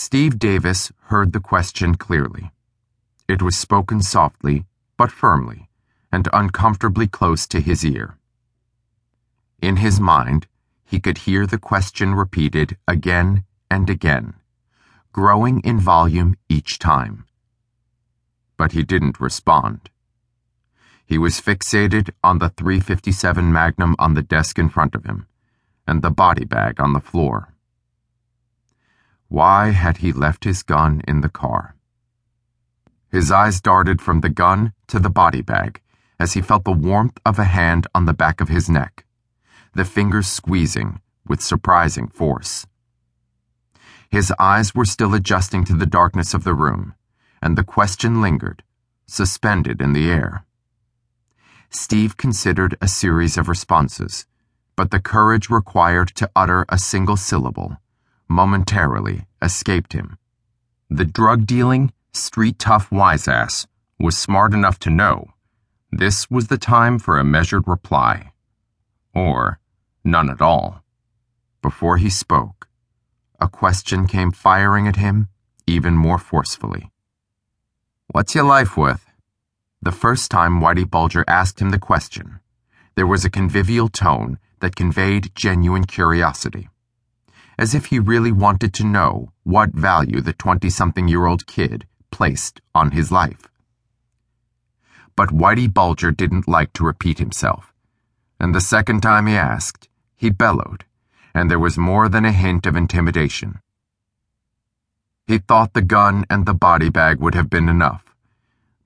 Steve Davis heard the question clearly. It was spoken softly, but firmly, and uncomfortably close to his ear. In his mind, he could hear the question repeated again and again, growing in volume each time. But he didn't respond. He was fixated on the 357 Magnum on the desk in front of him and the body bag on the floor. Why had he left his gun in the car? His eyes darted from the gun to the body bag as he felt the warmth of a hand on the back of his neck, the fingers squeezing with surprising force. His eyes were still adjusting to the darkness of the room, and the question lingered, suspended in the air. Steve considered a series of responses, but the courage required to utter a single syllable momentarily escaped him. The drug dealing, street tough wiseass was smart enough to know this was the time for a measured reply. Or none at all. Before he spoke, a question came firing at him even more forcefully. What's your life worth? The first time Whitey Bulger asked him the question, there was a convivial tone that conveyed genuine curiosity as if he really wanted to know what value the 20 something year old kid placed on his life. But Whitey Bulger didn't like to repeat himself, and the second time he asked, he bellowed, and there was more than a hint of intimidation. He thought the gun and the body bag would have been enough,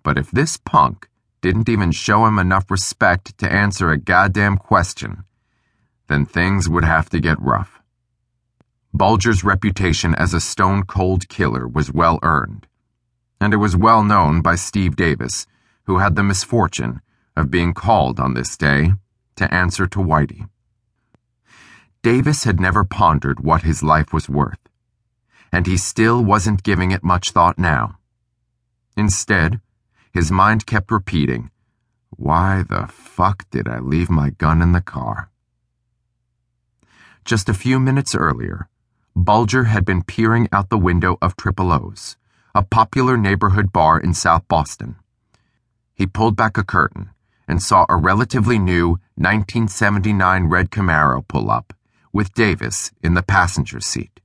but if this punk didn't even show him enough respect to answer a goddamn question, then things would have to get rough. Bulger's reputation as a stone cold killer was well earned, and it was well known by Steve Davis, who had the misfortune of being called on this day to answer to Whitey. Davis had never pondered what his life was worth, and he still wasn't giving it much thought now. Instead, his mind kept repeating, Why the fuck did I leave my gun in the car? Just a few minutes earlier, Bulger had been peering out the window of Triple O's, a popular neighborhood bar in South Boston. He pulled back a curtain and saw a relatively new 1979 red Camaro pull up, with Davis in the passenger seat.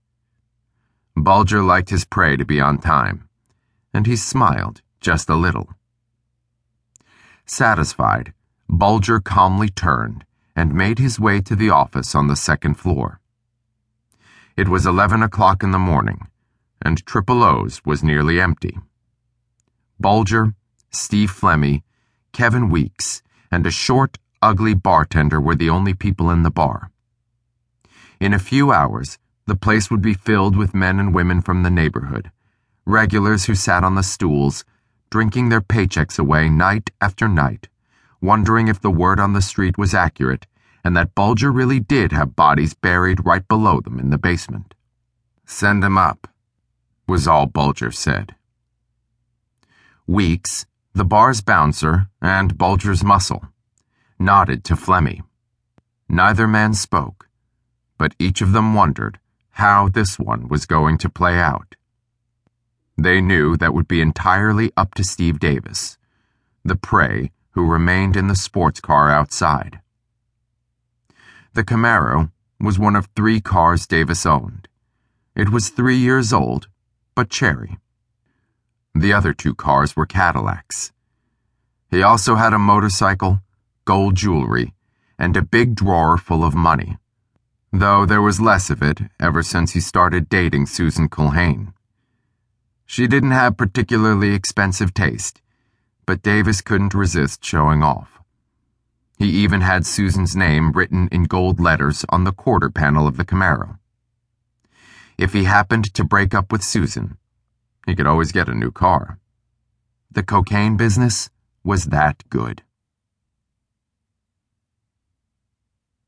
Bulger liked his prey to be on time, and he smiled just a little. Satisfied, Bulger calmly turned and made his way to the office on the second floor. It was 11 o'clock in the morning, and Triple O's was nearly empty. Bulger, Steve Flemmi, Kevin Weeks, and a short, ugly bartender were the only people in the bar. In a few hours, the place would be filled with men and women from the neighborhood, regulars who sat on the stools, drinking their paychecks away night after night, wondering if the word on the street was accurate and that Bulger really did have bodies buried right below them in the basement. Send up, was all Bulger said. Weeks, the bar's bouncer and Bulger's muscle, nodded to Flemmi. Neither man spoke, but each of them wondered how this one was going to play out. They knew that would be entirely up to Steve Davis, the prey who remained in the sports car outside. The Camaro was one of three cars Davis owned. It was three years old, but cherry. The other two cars were Cadillacs. He also had a motorcycle, gold jewelry, and a big drawer full of money, though there was less of it ever since he started dating Susan Culhane. She didn't have particularly expensive taste, but Davis couldn't resist showing off. He even had Susan's name written in gold letters on the quarter panel of the Camaro. If he happened to break up with Susan, he could always get a new car. The cocaine business was that good.